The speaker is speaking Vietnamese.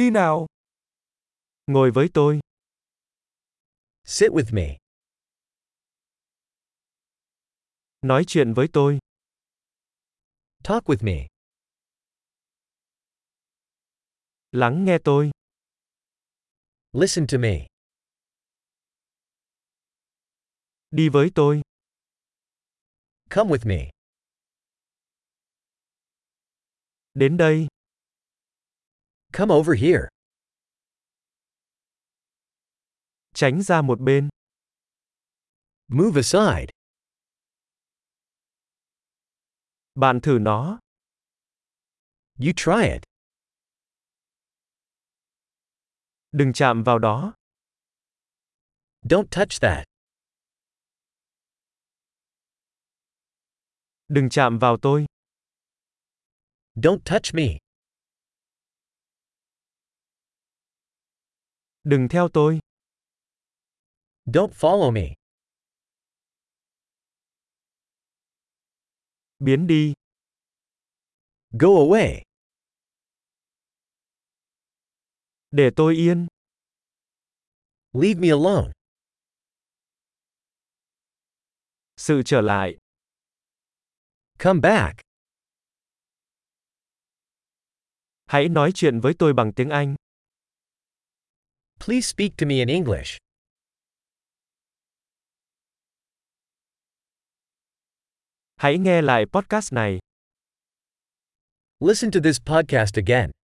Đi nào. Ngồi với tôi. Sit with me. Nói chuyện với tôi. Talk with me. Lắng nghe tôi. Listen to me. Đi với tôi. Come with me. Đến đây. Come over here. Tránh ra một bên. Move aside. Bạn thử nó. You try it. Đừng chạm vào đó. Don't touch that. Đừng chạm vào tôi. Don't touch me. Đừng theo tôi. Don't follow me. Biến đi. Go away. Để tôi yên. Leave me alone. Sự trở lại. Come back. Hãy nói chuyện với tôi bằng tiếng Anh. Please speak to me in English. Hãy nghe lại podcast này. Listen to this podcast again.